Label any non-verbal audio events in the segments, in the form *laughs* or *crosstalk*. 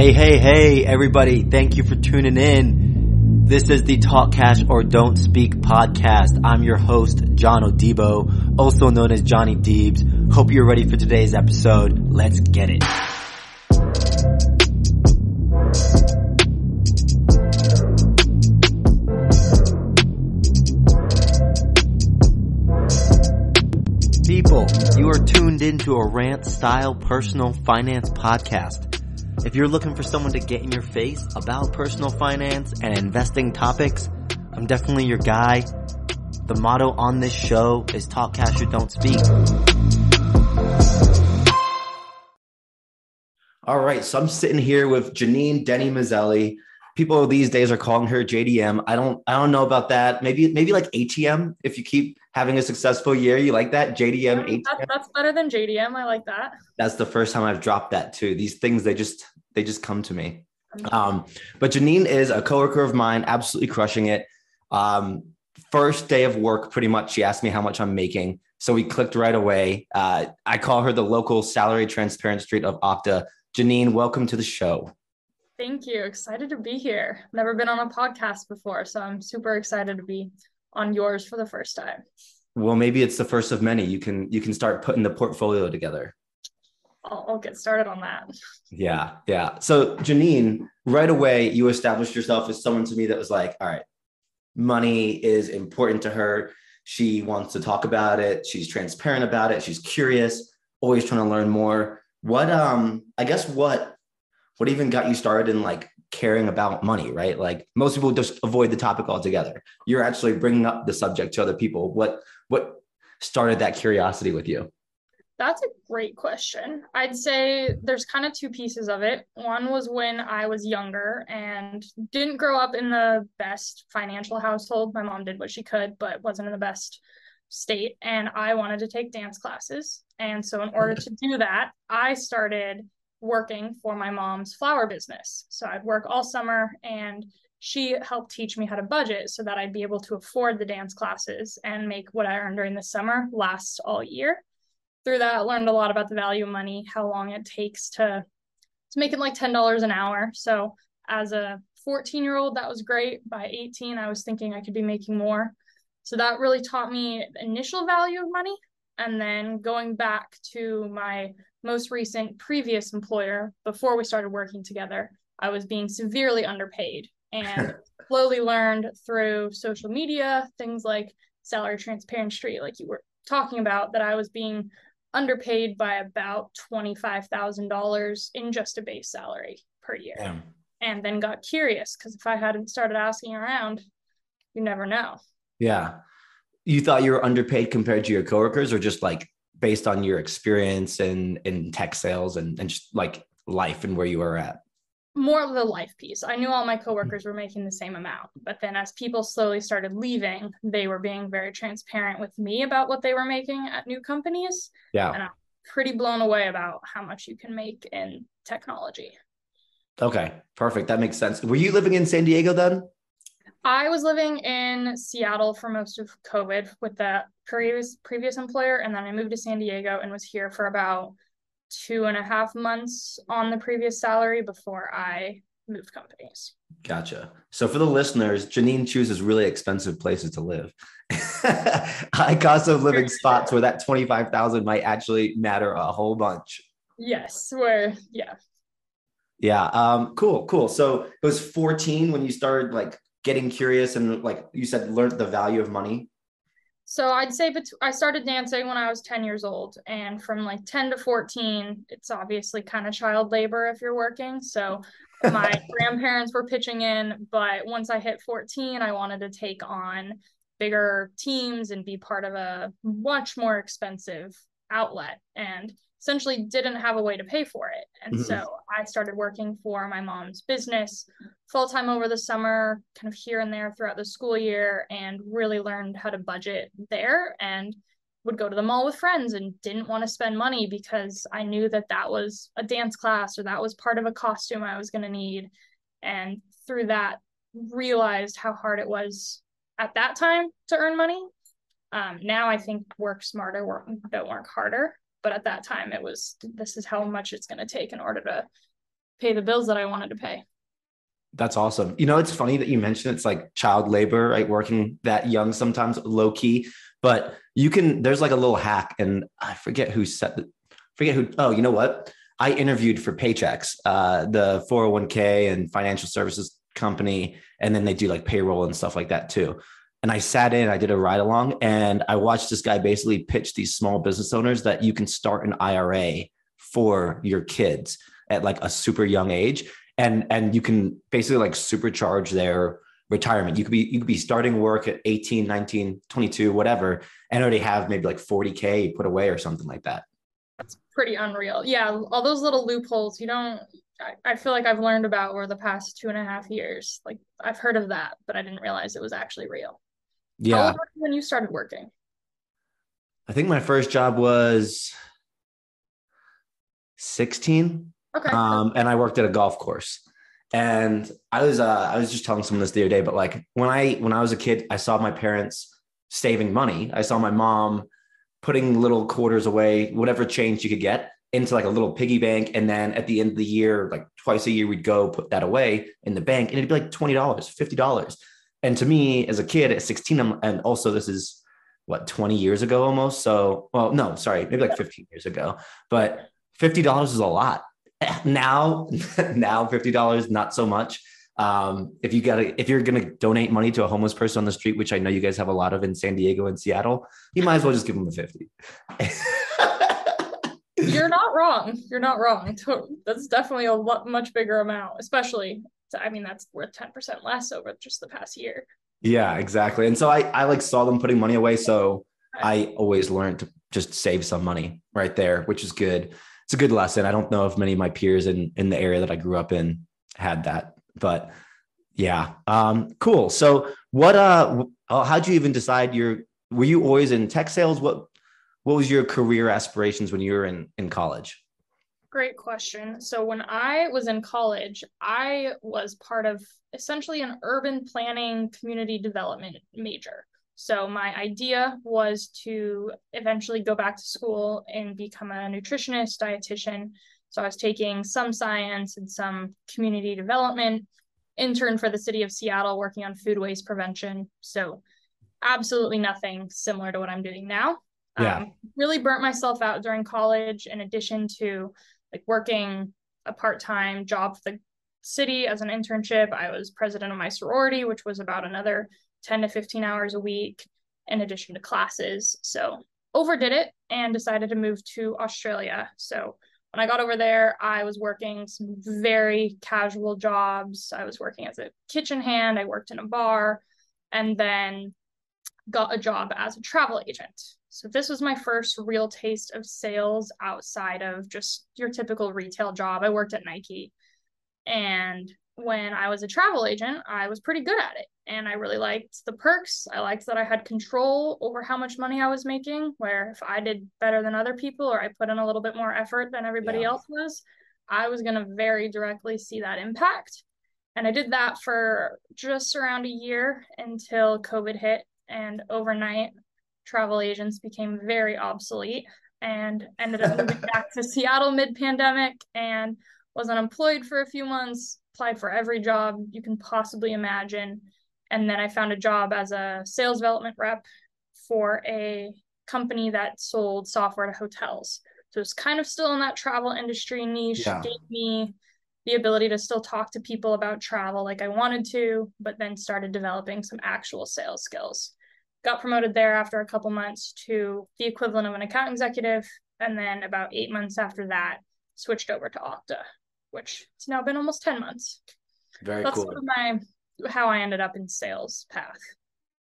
Hey, hey, hey, everybody. Thank you for tuning in. This is the Talk Cash or Don't Speak podcast. I'm your host, John Odibo, also known as Johnny Deebs. Hope you're ready for today's episode. Let's get it. People, you are tuned into a rant style personal finance podcast. If you're looking for someone to get in your face about personal finance and investing topics, I'm definitely your guy. The motto on this show is talk cash or don't speak. All right, so I'm sitting here with Janine Denny Mazzelli. People these days are calling her JDM. I don't I don't know about that. Maybe maybe like ATM if you keep having a successful year. You like that? JDM, ATM. That's, that's better than JDM. I like that. That's the first time I've dropped that too. These things they just they just come to me. Um, but Janine is a coworker of mine, absolutely crushing it. Um, first day of work, pretty much, she asked me how much I'm making. So we clicked right away. Uh, I call her the local salary transparent street of Okta. Janine, welcome to the show. Thank you. Excited to be here. Never been on a podcast before, so I'm super excited to be on yours for the first time. Well, maybe it's the first of many. You can you can start putting the portfolio together. I'll, I'll get started on that. Yeah, yeah. So Janine, right away, you established yourself as someone to me that was like, all right, money is important to her. She wants to talk about it. She's transparent about it. She's curious, always trying to learn more. What um, I guess what what even got you started in like caring about money, right? Like most people just avoid the topic altogether. You're actually bringing up the subject to other people. What what started that curiosity with you? That's a great question. I'd say there's kind of two pieces of it. One was when I was younger and didn't grow up in the best financial household. My mom did what she could, but wasn't in the best state. And I wanted to take dance classes. And so, in order to do that, I started working for my mom's flower business. So, I'd work all summer and she helped teach me how to budget so that I'd be able to afford the dance classes and make what I earned during the summer last all year through that, I learned a lot about the value of money, how long it takes to to make it like ten dollars an hour. So as a 14 year old, that was great. By 18, I was thinking I could be making more. So that really taught me the initial value of money. And then going back to my most recent previous employer, before we started working together, I was being severely underpaid and *laughs* slowly learned through social media, things like salary transparency like you were talking about, that I was being underpaid by about $25,000 in just a base salary per year. Damn. And then got curious because if I hadn't started asking around, you never know. Yeah. You thought you were underpaid compared to your coworkers or just like based on your experience in in tech sales and, and just like life and where you are at? more of the life piece. I knew all my coworkers mm-hmm. were making the same amount, but then as people slowly started leaving, they were being very transparent with me about what they were making at new companies. Yeah. And I'm pretty blown away about how much you can make in technology. Okay, perfect. That makes sense. Were you living in San Diego then? I was living in Seattle for most of COVID with that previous previous employer, and then I moved to San Diego and was here for about two and a half months on the previous salary before I moved companies. Gotcha. So for the listeners, Janine chooses really expensive places to live. *laughs* High cost of living spots where that 25,000 might actually matter a whole bunch. Yes, where yeah. Yeah, um cool, cool. So it was 14 when you started like getting curious and like you said learned the value of money. So I'd say bet- I started dancing when I was 10 years old. And from like 10 to 14, it's obviously kind of child labor if you're working. So my *laughs* grandparents were pitching in. But once I hit 14, I wanted to take on bigger teams and be part of a much more expensive outlet. And essentially didn't have a way to pay for it. And mm-hmm. so I started working for my mom's business full time over the summer, kind of here and there throughout the school year, and really learned how to budget there and would go to the mall with friends and didn't want to spend money because I knew that that was a dance class or that was part of a costume I was going to need. And through that, realized how hard it was at that time to earn money. Um, now I think work smarter, work, don't work harder but at that time it was this is how much it's going to take in order to pay the bills that I wanted to pay. That's awesome. You know, it's funny that you mentioned it's like child labor, right? Working that young sometimes low key, but you can, there's like a little hack and I forget who said that. Forget who. Oh, you know what? I interviewed for Paychex, uh, the 401k and financial services company. And then they do like payroll and stuff like that too. And I sat in, I did a ride along and I watched this guy basically pitch these small business owners that you can start an IRA for your kids at like a super young age. And and you can basically like supercharge their retirement. You could be you could be starting work at 18 19 22 whatever and already have maybe like 40k put away or something like that. That's pretty unreal. Yeah all those little loopholes you don't I, I feel like i've learned about over the past two and a half years. Like i've heard of that but i didn't realize it was actually real yeah when you started working i think my first job was 16 Okay. Um, and I worked at a golf course. And I was uh, I was just telling someone this the other day, but like when I when I was a kid, I saw my parents saving money. I saw my mom putting little quarters away, whatever change you could get into like a little piggy bank. And then at the end of the year, like twice a year, we'd go put that away in the bank and it'd be like $20, $50. And to me as a kid at 16, I'm, and also this is what, 20 years ago almost. So, well, no, sorry, maybe like 15 years ago, but $50 is a lot. *laughs* Now *laughs* now $50 not so much. Um, if you gotta if you're gonna donate money to a homeless person on the street which i know you guys have a lot of in san diego and seattle you might as well just give them a 50 *laughs* you're not wrong. You're not wrong. That's definitely a much bigger amount especially i mean that's worth 10% less over just the past year yeah exactly and so i i like saw them putting money away so i always learned to just save some money right there which is good it's a good lesson. I don't know if many of my peers in in the area that I grew up in had that, but yeah, um, cool. So what? Uh, uh how'd you even decide your? Were you always in tech sales? What What was your career aspirations when you were in in college? Great question. So when I was in college, I was part of essentially an urban planning community development major. So my idea was to eventually go back to school and become a nutritionist, dietitian. So I was taking some science and some community development, intern for the city of Seattle working on food waste prevention. So absolutely nothing similar to what I'm doing now. Yeah. Um, really burnt myself out during college in addition to like working a part-time job for the city as an internship. I was president of my sorority, which was about another 10 to 15 hours a week in addition to classes. So overdid it and decided to move to Australia. So when I got over there, I was working some very casual jobs. I was working as a kitchen hand, I worked in a bar, and then got a job as a travel agent. So this was my first real taste of sales outside of just your typical retail job. I worked at Nike. And when I was a travel agent, I was pretty good at it and I really liked the perks. I liked that I had control over how much money I was making, where if I did better than other people or I put in a little bit more effort than everybody yeah. else was, I was going to very directly see that impact. And I did that for just around a year until COVID hit. And overnight, travel agents became very obsolete and ended up moving *laughs* back to Seattle mid pandemic and was unemployed for a few months, applied for every job you can possibly imagine and then I found a job as a sales development rep for a company that sold software to hotels. So it's kind of still in that travel industry niche, yeah. gave me the ability to still talk to people about travel like I wanted to, but then started developing some actual sales skills. Got promoted there after a couple months to the equivalent of an account executive. And then about eight months after that, switched over to Okta, which it's now been almost 10 months. Very That's cool. Sort of my how I ended up in sales path.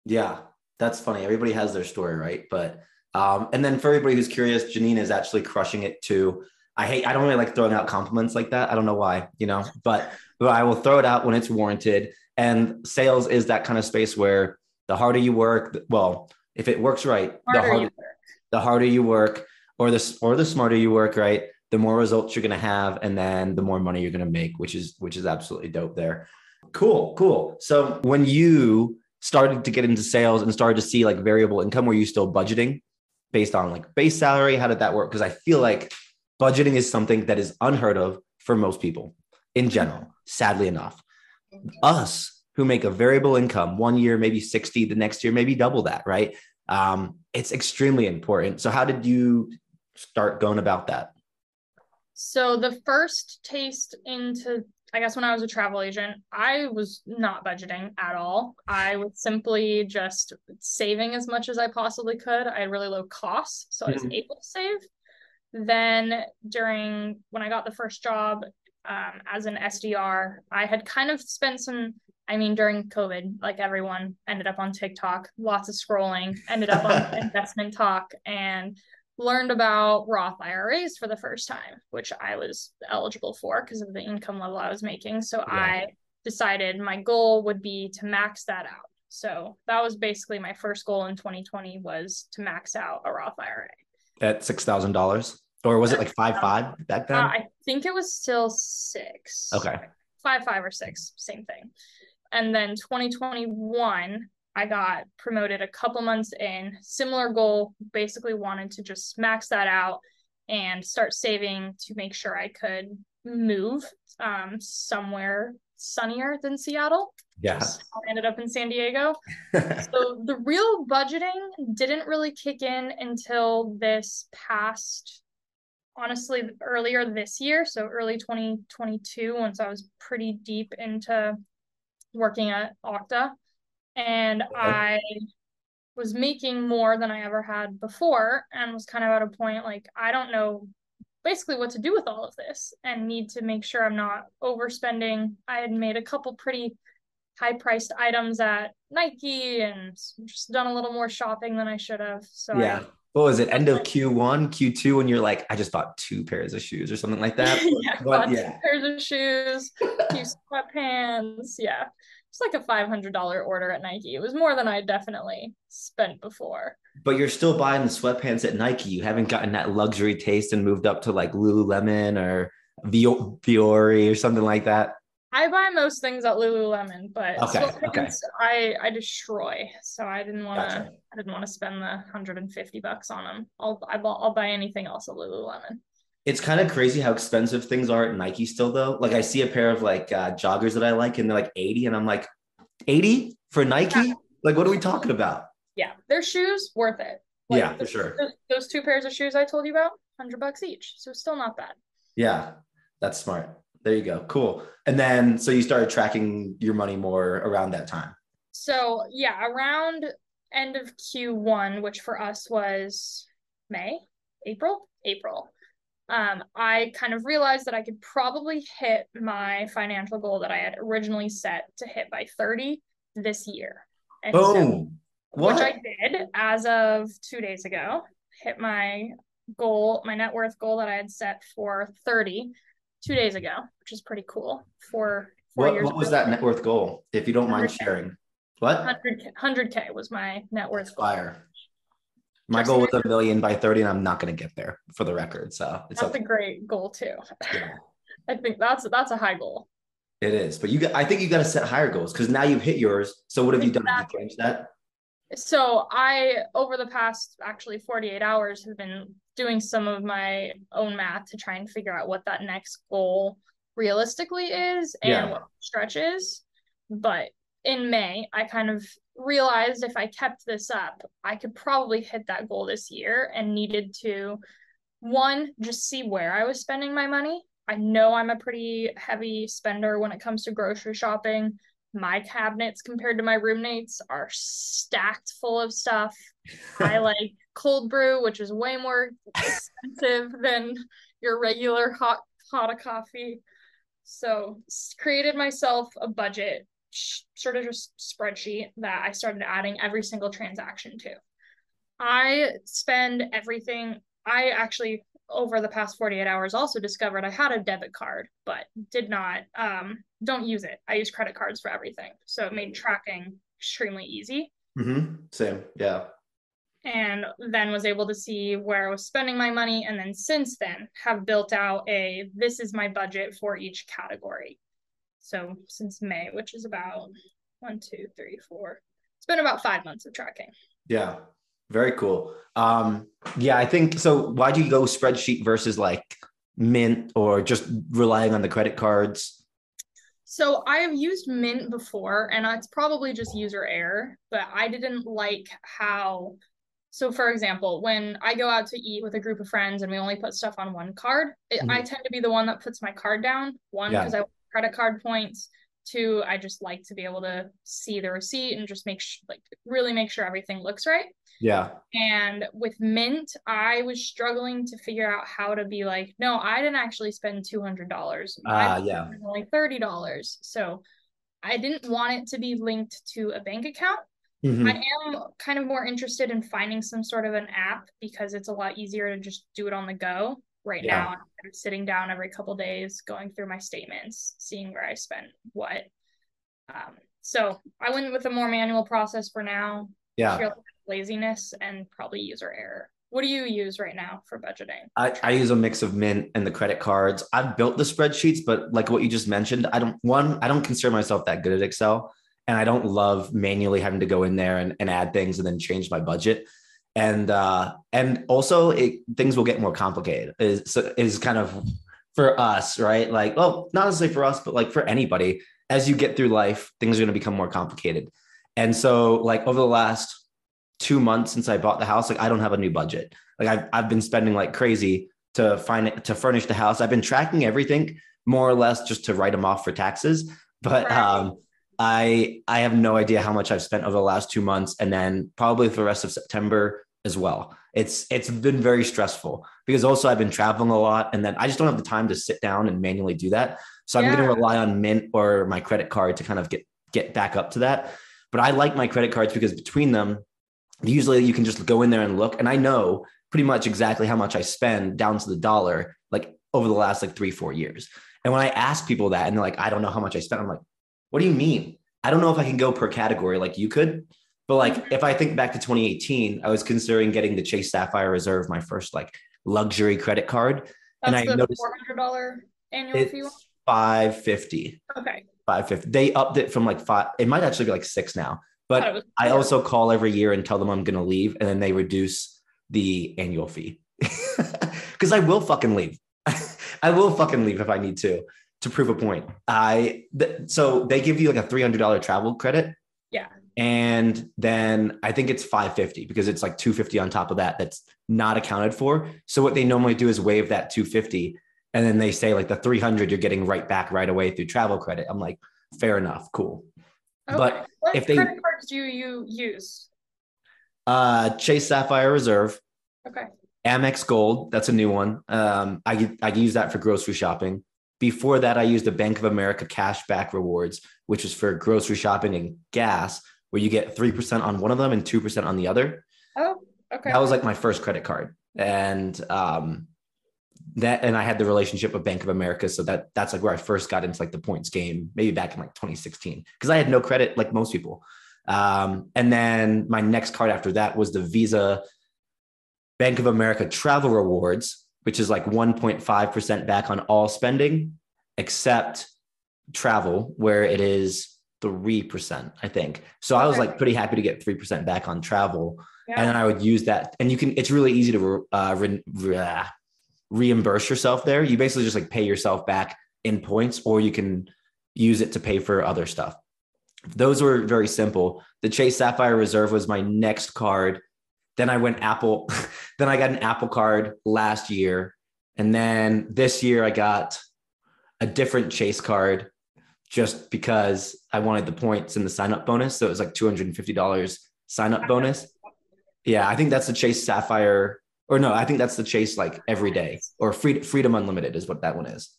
Yeah, that's funny. Everybody has their story, right? But um, and then for everybody who's curious, Janine is actually crushing it too. I hate, I don't really like throwing out compliments like that. I don't know why, you know, but, but I will throw it out when it's warranted. And sales is that kind of space where the harder you work, well, if it works right, harder the harder, the harder you work, or the or the smarter you work, right, the more results you're going to have, and then the more money you're going to make, which is which is absolutely dope there. Cool, cool. So when you started to get into sales and started to see like variable income, were you still budgeting based on like base salary? How did that work? Because I feel like budgeting is something that is unheard of for most people. in general, sadly enough. Us who make a variable income one year, maybe 60, the next year, maybe double that, right? Um, it's extremely important. So, how did you start going about that? So, the first taste into I guess when I was a travel agent, I was not budgeting at all. I was simply just saving as much as I possibly could. I had really low costs, so. I was mm-hmm. able to save. Then during when I got the first job um, as an SDR, I had kind of spent some. I mean, during COVID, like everyone ended up on TikTok, lots of scrolling, ended up on *laughs* investment talk, and learned about Roth IRAs for the first time, which I was eligible for because of the income level I was making. So yeah. I decided my goal would be to max that out. So that was basically my first goal in 2020 was to max out a Roth IRA. At six thousand dollars, or was it like five five back then? Uh, I think it was still six. Okay. Five five or six, same thing. And then 2021, I got promoted a couple months in. Similar goal, basically wanted to just max that out and start saving to make sure I could move um, somewhere sunnier than Seattle. Yeah. I ended up in San Diego. *laughs* so the real budgeting didn't really kick in until this past honestly earlier this year, so early 2022 once I was pretty deep into working at Okta and okay. I was making more than I ever had before and was kind of at a point like I don't know basically what to do with all of this and need to make sure I'm not overspending. I had made a couple pretty high priced items at Nike and just done a little more shopping than I should have. So yeah. What was it? End of Q1, Q2, when you're like, I just bought two pairs of shoes or something like that. *laughs* yeah, but, yeah. pairs of shoes, two *laughs* sweatpants. Yeah it's like a $500 order at Nike. It was more than I definitely spent before. But you're still buying the sweatpants at Nike. You haven't gotten that luxury taste and moved up to like Lululemon or Vuori or something like that. I buy most things at Lululemon, but okay, okay. I I destroy. So I didn't want to. Gotcha. I didn't want to spend the 150 bucks on them. I'll I, will buy anything else at Lululemon. It's kind of crazy how expensive things are at Nike still though. Like I see a pair of like uh, joggers that I like and they're like 80 and I'm like 80 for Nike? Yeah. Like what are we talking about? Yeah, their shoes worth it. Like, yeah, for sure. Those, those two pairs of shoes I told you about, 100 bucks each. So still not bad. Yeah, that's smart. There you go. Cool. And then so you started tracking your money more around that time. So, yeah, around end of Q1, which for us was May, April, April um, I kind of realized that I could probably hit my financial goal that I had originally set to hit by 30 this year. And Boom. So, which I did as of two days ago. Hit my goal, my net worth goal that I had set for 30 two days ago, which is pretty cool. For four what, years. What was that net worth goal, if you don't mind sharing? What? 100K, 100K was my net worth. Fire. My goal was a million by 30, and I'm not going to get there for the record. So it's that's okay. a great goal too. Yeah. *laughs* I think that's that's a high goal. It is, but you got, I think you got to set higher goals because now you've hit yours. So what have exactly. you done to change that? So I, over the past actually 48 hours, have been doing some of my own math to try and figure out what that next goal realistically is and yeah. what stretch is. But in May, I kind of realized if I kept this up, I could probably hit that goal this year and needed to one, just see where I was spending my money. I know I'm a pretty heavy spender when it comes to grocery shopping. My cabinets compared to my roommates are stacked full of stuff. I *laughs* like cold brew, which is way more expensive than your regular hot hot of coffee. So created myself a budget sort of just spreadsheet that I started adding every single transaction to. I spend everything. I actually over the past 48 hours also discovered I had a debit card, but did not um don't use it. I use credit cards for everything. So it made tracking extremely easy. Mm-hmm. Same. Yeah. And then was able to see where I was spending my money. And then since then have built out a this is my budget for each category. So since May, which is about one, two, three, four. It's been about five months of tracking. Yeah. Very cool. Um, yeah, I think so. Why do you go spreadsheet versus like mint or just relying on the credit cards? So I have used Mint before, and it's probably just user error, but I didn't like how. So, for example, when I go out to eat with a group of friends and we only put stuff on one card, it, Mhm. I tend to be the one that puts my card down. One, Yeah. because I want credit card points. Two, I just like to be able to see the receipt and just make sh- like really make sure everything looks right. Yeah. And with Mint, I was struggling to figure out how to be like, no, I didn't actually spend two hundred dollars. Ah, yeah. only thirty dollars. So I didn't want it to be linked to a bank account. Mhm. I am kind of more interested in finding some sort of an app because it's a lot easier to just do it on the go. Right Yeah. now, I'm sitting down every couple days, going through my statements, seeing where I spent what. Um, so I went with a more manual process for now Yeah. laziness and probably user error. What do you use right now for budgeting? I, I use a mix of mint and the credit cards. I've built the spreadsheets, but like what you just mentioned, I don't one, I don't consider myself that good at Excel. And I don't love manually having to go in there and, and add things and then change my budget. And uh and also it things will get more complicated is is kind of for us, right? Like, well, not necessarily for us, but like for anybody, as you get through life, things are going to become more complicated. And so like over the last two months since I bought the house, like I don't have a new budget. Like I've I've been spending like crazy to find it to furnish the house. I've been tracking everything more or less just to write them off for taxes. But Right. um I I have no idea how much I've spent over the last two months and then probably for the rest of September as well. It's it's been very stressful because also I've been traveling a lot and then I just don't have the time to sit down and manually do that. So I'm Yeah. going to rely on Mint or my credit card to kind of get get back up to that. But I like my credit cards because between them, usually you can just go in there and look, and I know pretty much exactly how much I spend down to the dollar, like over the last like three four years. And when I ask people that, and they're like, "I don't know how much I spent," I'm like, "What do you mean? I don't know if I can go per category like you could." But like, if I think back to 2018, I was considering getting the Chase Sapphire Reserve, my first like luxury credit card, and That's I the noticed four hundred dollar annual fee. it's 550 Okay. 550 they upped it from like five it might actually be like six now but was i four. also call every year and tell them i'm going to leave and then they reduce the annual fee *laughs* because i will fucking leave *laughs* i will fucking leave if i need to to prove a point. I th- so they give you like a $300 travel credit. Yeah. and then i think it's 550 because it's like 250 on top of that that's not accounted for. So what they normally do is waive that 250 and then they say like the 300 you're getting right back right away through travel credit. I'm like fair enough. Cool. Okay. but what if they- credit cards do you use? uh chase sapphire reserve. Okay. amex gold that's a new one. Um i i can use that for grocery shopping before that i used the bank of america cashback rewards which is for grocery shopping and gas where you get 3% on one of them and 2% on the other. Oh, okay. that was like my first credit card. And um that and i had the relationship with bank of america so that that's like where i first got into like the points game maybe back in like 2016 because i had no credit like most people. Um and then my next card after that was the visa bank of america travel rewards which is like 1.5% back on all spending except travel where it is 3% i think so i was like pretty happy to get 3% back on travel Yeah. and then I would use that. And you can, it's really easy to uh, re, re- uh, reimburse yourself there. You basically just like pay yourself back in points, or you can use it to pay for other stuff. Those were very simple. The Chase Sapphire Reserve was my next card. Then I went Apple. *laughs* then I got an Apple card last year. And then this year I got a different Chase card just because I wanted the points and the sign up bonus. So it was like $250 sign up bonus. Yeah, I think that's the Chase Sapphire, or no, I think that's the Chase like every day or Freedom, Freedom Unlimited is what that one is.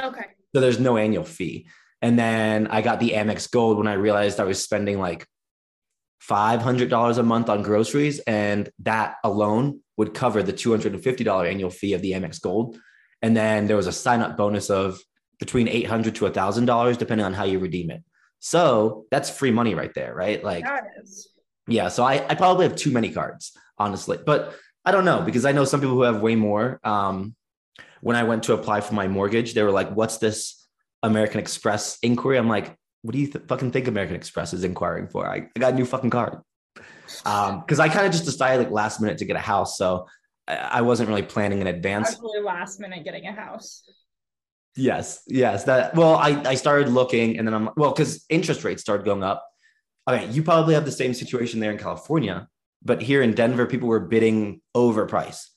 Okay. So there's no annual fee. And then I got the Amex Gold when I realized I was spending like $500 a month on groceries, and that alone would cover the $250 annual fee of the Amex Gold. And then there was a sign up bonus of between $800 to $1,000, depending on how you redeem it. So that's free money right there, right? Like, yeah, so I, I probably have too many cards, honestly. But I don't know because I know some people who have way more. Um, when I went to apply for my mortgage, they were like, "What's this American Express inquiry?" I'm like, "What do you th- fucking think American Express is inquiring for?" I, I got a new fucking card because I kind of just decided like last minute to get a house, so I, I wasn't really planning in advance. Actually, last minute getting a house. Yes, yes. That well, I I started looking, and then I'm well because interest rates started going up. Okay, you probably have the same situation there in California, but here in Denver, people were bidding over price.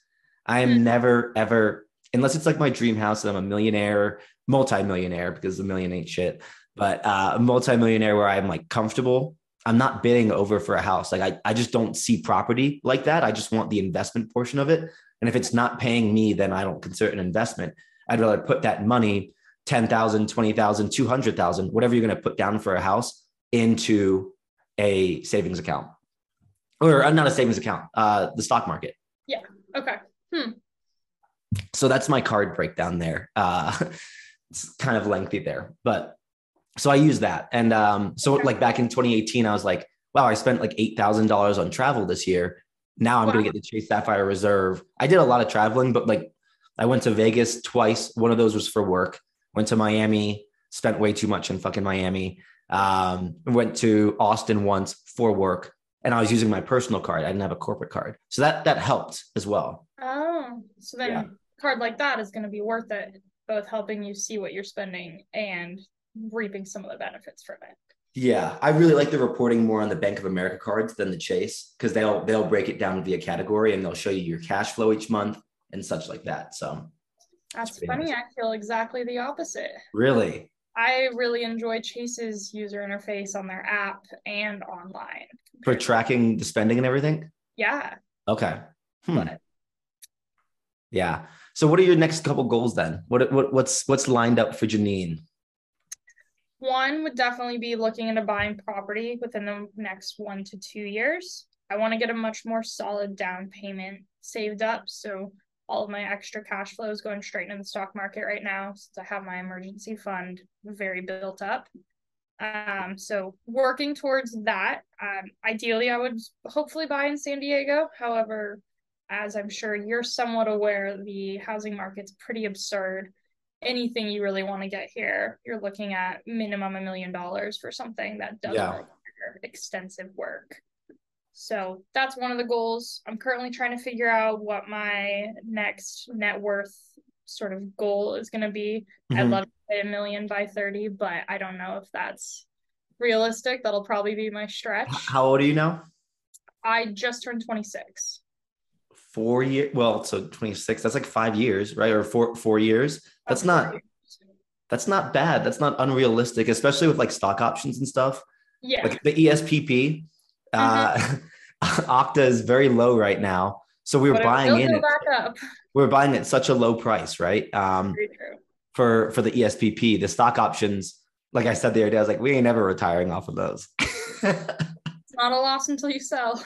I am mm. never ever unless it's like my dream house and I'm a millionaire, multi-millionaire because a million ain't shit, but uh, a multi-millionaire where I'm like comfortable. I'm not bidding over for a house. Like I, I just don't see property like that. I just want the investment portion of it. And if it's not paying me, then I don't consider it an investment. I'd rather put that money, 10,000, 20,000, 200,000, whatever you're going to put down for a house into a savings account or uh, not a savings account, uh, the stock market. Yeah. Okay. Hmm. So that's my card breakdown there. Uh, *laughs* it's kind of lengthy there, but so I use that. And um, so like back in 2018, I was like, wow, I spent like $8,000 on travel this year. Now I'm wow. going to get the Chase Sapphire Reserve. I did a lot of traveling, but like I went to Vegas twice. One of those was for work. Went to Miami, spent way too much in fucking Miami. Um, went to Austin once for work, and I was using my personal card. I didn't have a corporate card, so that that helped as well. Oh, so then yeah. card like that is going to be worth it, both helping you see what you're spending and reaping some of the benefits from it. Yeah, I really like the reporting more on the Bank of America cards than the Chase because they'll they'll break it down via category and they'll show you your cash flow each month and such like that. So that's funny. Nice. I feel exactly the opposite. Really? I really enjoy Chase's user interface on their app and online. For tracking the spending and everything? Yeah. Okay. Hmm. But, yeah. So what are your next couple goals then? What, what what's what's lined up for Janine? One would definitely be looking into buying property within the next one to two years. I want to get a much more solid down payment saved up. So all of my extra cash flow is going straight into the stock market right now since I have my emergency fund very built up. Um, so working towards that. Um, ideally, I would hopefully buy in San Diego. However, as I'm sure you're somewhat aware, the housing market's pretty absurd. Anything you really want to get here, you're looking at minimum a million dollars for something that doesn't yeah. require extensive work. So that's one of the goals. I'm currently trying to figure out what my next net worth sort of goal is going to be. Mm-hmm. I'd love to hit a million by 30, but I don't know if that's realistic. That'll probably be my stretch. How old are you now? I just turned 26. Four year Well, so 26. That's like five years, right? Or four four years. That's, not. That's not bad. That's not unrealistic, especially with like stock options and stuff. Yeah. Like the ESPP. Uh, mm-hmm. *laughs* Okta is very low right now. So we were but buying in it. We are buying at such a low price, right? Um, for for the ESPP, the stock options, like I said the other day, I was like, we ain't never retiring off of those. *laughs* it's not a loss until you sell.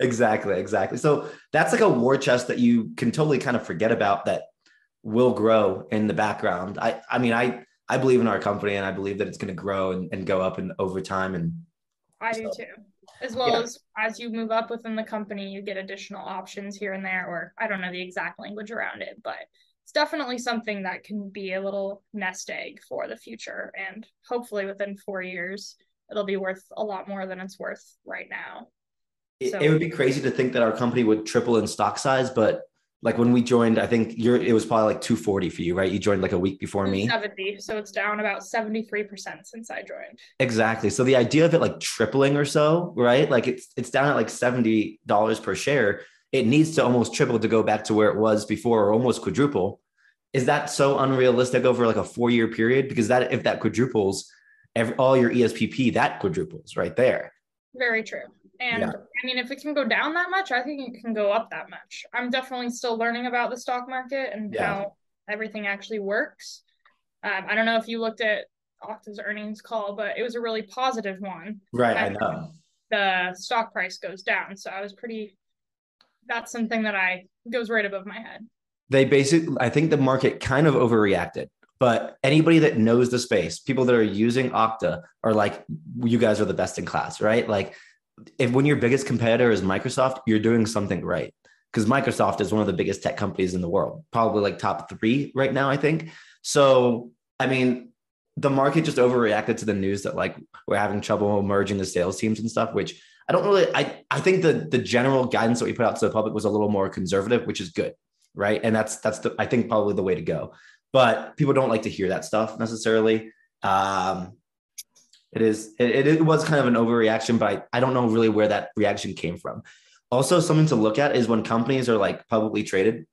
exactly, exactly. So that's like a war chest that you can totally kind of forget about that will grow in the background. I I mean, I I believe in our company and I believe that it's going to grow and, and go up and over time. And I so. do too as well yeah. as as you move up within the company you get additional options here and there or i don't know the exact language around it but it's definitely something that can be a little nest egg for the future and hopefully within four years it'll be worth a lot more than it's worth right now so, it would be crazy to think that our company would triple in stock size but like when we joined, I think you're it was probably like 240 for you, right? You joined like a week before me. 70. So it's down about 73% since I joined. Exactly. So the idea of it like tripling or so, right? Like it's it's down at like $70 per share. It needs to almost triple to go back to where it was before or almost quadruple. Is that so unrealistic over like a four year period? Because that if that quadruples, every, all your ESPP, that quadruples right there. Very true. And yeah. I mean, if it can go down that much, I think it can go up that much. I'm definitely still learning about the stock market and yeah. how everything actually works. Um, I don't know if you looked at Okta's earnings call, but it was a really positive one. Right, I know. The stock price goes down. So I was pretty, that's something that I goes right above my head. They basically, I think the market kind of overreacted. But anybody that knows the space, people that are using Okta are like, you guys are the best in class, right? Like if when your biggest competitor is Microsoft, you're doing something right. Because Microsoft is one of the biggest tech companies in the world, probably like top three right now, I think. So, I mean, the market just overreacted to the news that like we're having trouble merging the sales teams and stuff, which I don't really I I think the the general guidance that we put out to the public was a little more conservative, which is good, right? And that's that's the I think probably the way to go. but people don't like to hear that stuff necessarily. Um, it is it, it was kind of an overreaction, but I, I don't know really where that reaction came from. Also, something to look at is when companies are like publicly traded,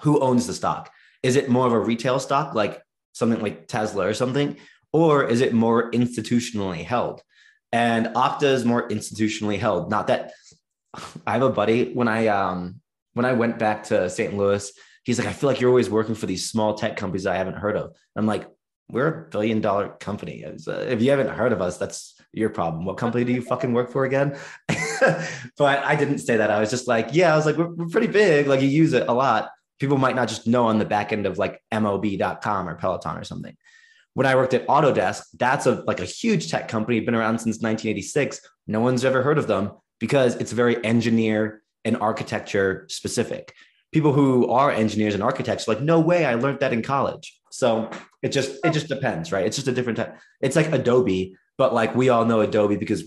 who owns the stock? Is it more of a retail stock, like something like Tesla or something, or is it more institutionally held? And Okta is more institutionally held. Not that I have a buddy when I um when I went back to St. Louis, he's like, I feel like you're always working for these small tech companies I haven't heard of. I'm like, we're a billion dollar company. Uh, if you haven't heard of us, that's your problem. What company do you *laughs* fucking work for again? *laughs* but I didn't say that. I was just like, yeah, I was like, we're, we're, pretty big. Like you use it a lot. People might not just know on the back end of like MLB.com or Peloton or something. When I worked at Autodesk, that's a like a huge tech company, been around since 1986. No one's ever heard of them because it's very engineer and architecture specific. People who are engineers and architects like, no way, I learned that in college. So it just it just depends, right? It's just a different type. It's like Adobe, but like we all know Adobe because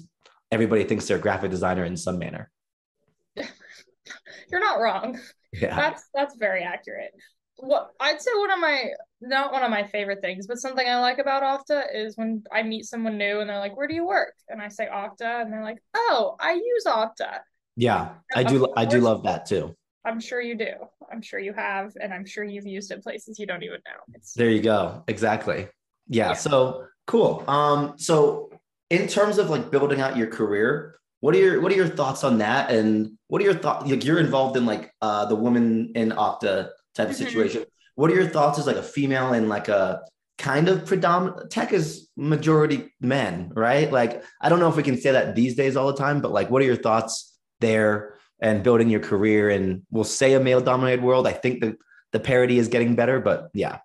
everybody thinks they're a graphic designer in some manner. *laughs* You're not wrong. Yeah. That's that's very accurate. What I'd say one of my not one of my favorite things, but something I like about Okta is when I meet someone new and they're like, "Where do you work?" and I say Okta, and they're like, "Oh, I use Okta." Yeah, I do. I do love that too. I'm sure you do. I'm sure you have, and I'm sure you've used it places you don't even know. It's- there you go. Exactly. Yeah, yeah. So cool. Um. So in terms of like building out your career, what are your what are your thoughts on that? And what are your thoughts? Like you're involved in like uh the woman in Okta type of mm-hmm. situation. What are your thoughts as like a female in like a kind of predominant tech is majority men, right? Like I don't know if we can say that these days all the time, but like what are your thoughts there? And building your career in we'll say a male dominated world. I think the the parity is getting better but yeah.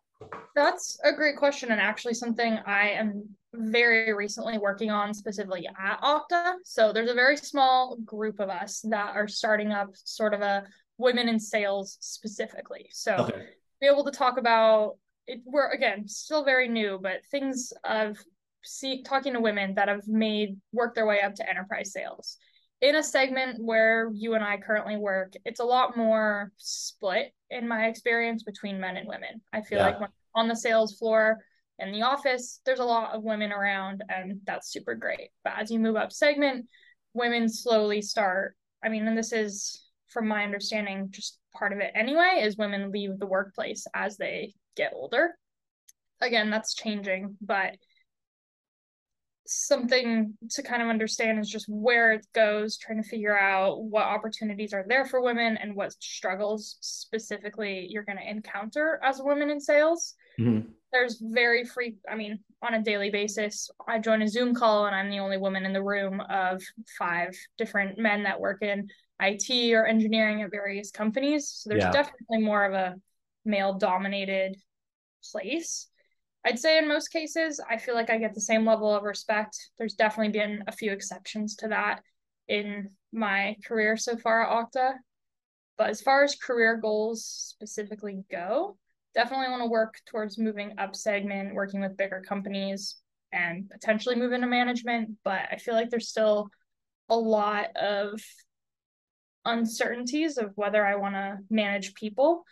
That's a great question and actually something i am very recently working on specifically at okta. So there's a very small group of us that are starting up sort of a women in sales specifically. So okay. be able to talk about it. We're again still very new but things of see talking to women that have made work their way up to enterprise sales in a segment where you and I currently work, it's a lot more split in my experience between men and women. I feel yeah. like on the sales floor in the office, there's a lot of women around, and that's super great. But as you move up segment, women slowly start. I mean, and this is from my understanding, just part of it anyway, is women leave the workplace as they get older. Again, that's changing, but something to kind of understand is just where it goes, trying to figure out what opportunities are there for women and what struggles specifically you're going to encounter as a woman in sales. Mm-hmm. There's very free, I mean, on a daily basis, I join a Zoom call and I'm the only woman in the room of five different men that work in IT or engineering at various companies. So there's yeah. definitely more of a male dominated place I'd say in most cases, I feel like I get the same level of respect. There's definitely been a few exceptions to that in my career so far at Okta. But as far as career goals specifically go, definitely want to work towards moving up segment, working with bigger companies, and potentially move into management. But I feel like there's still a lot of uncertainties of whether I want to manage people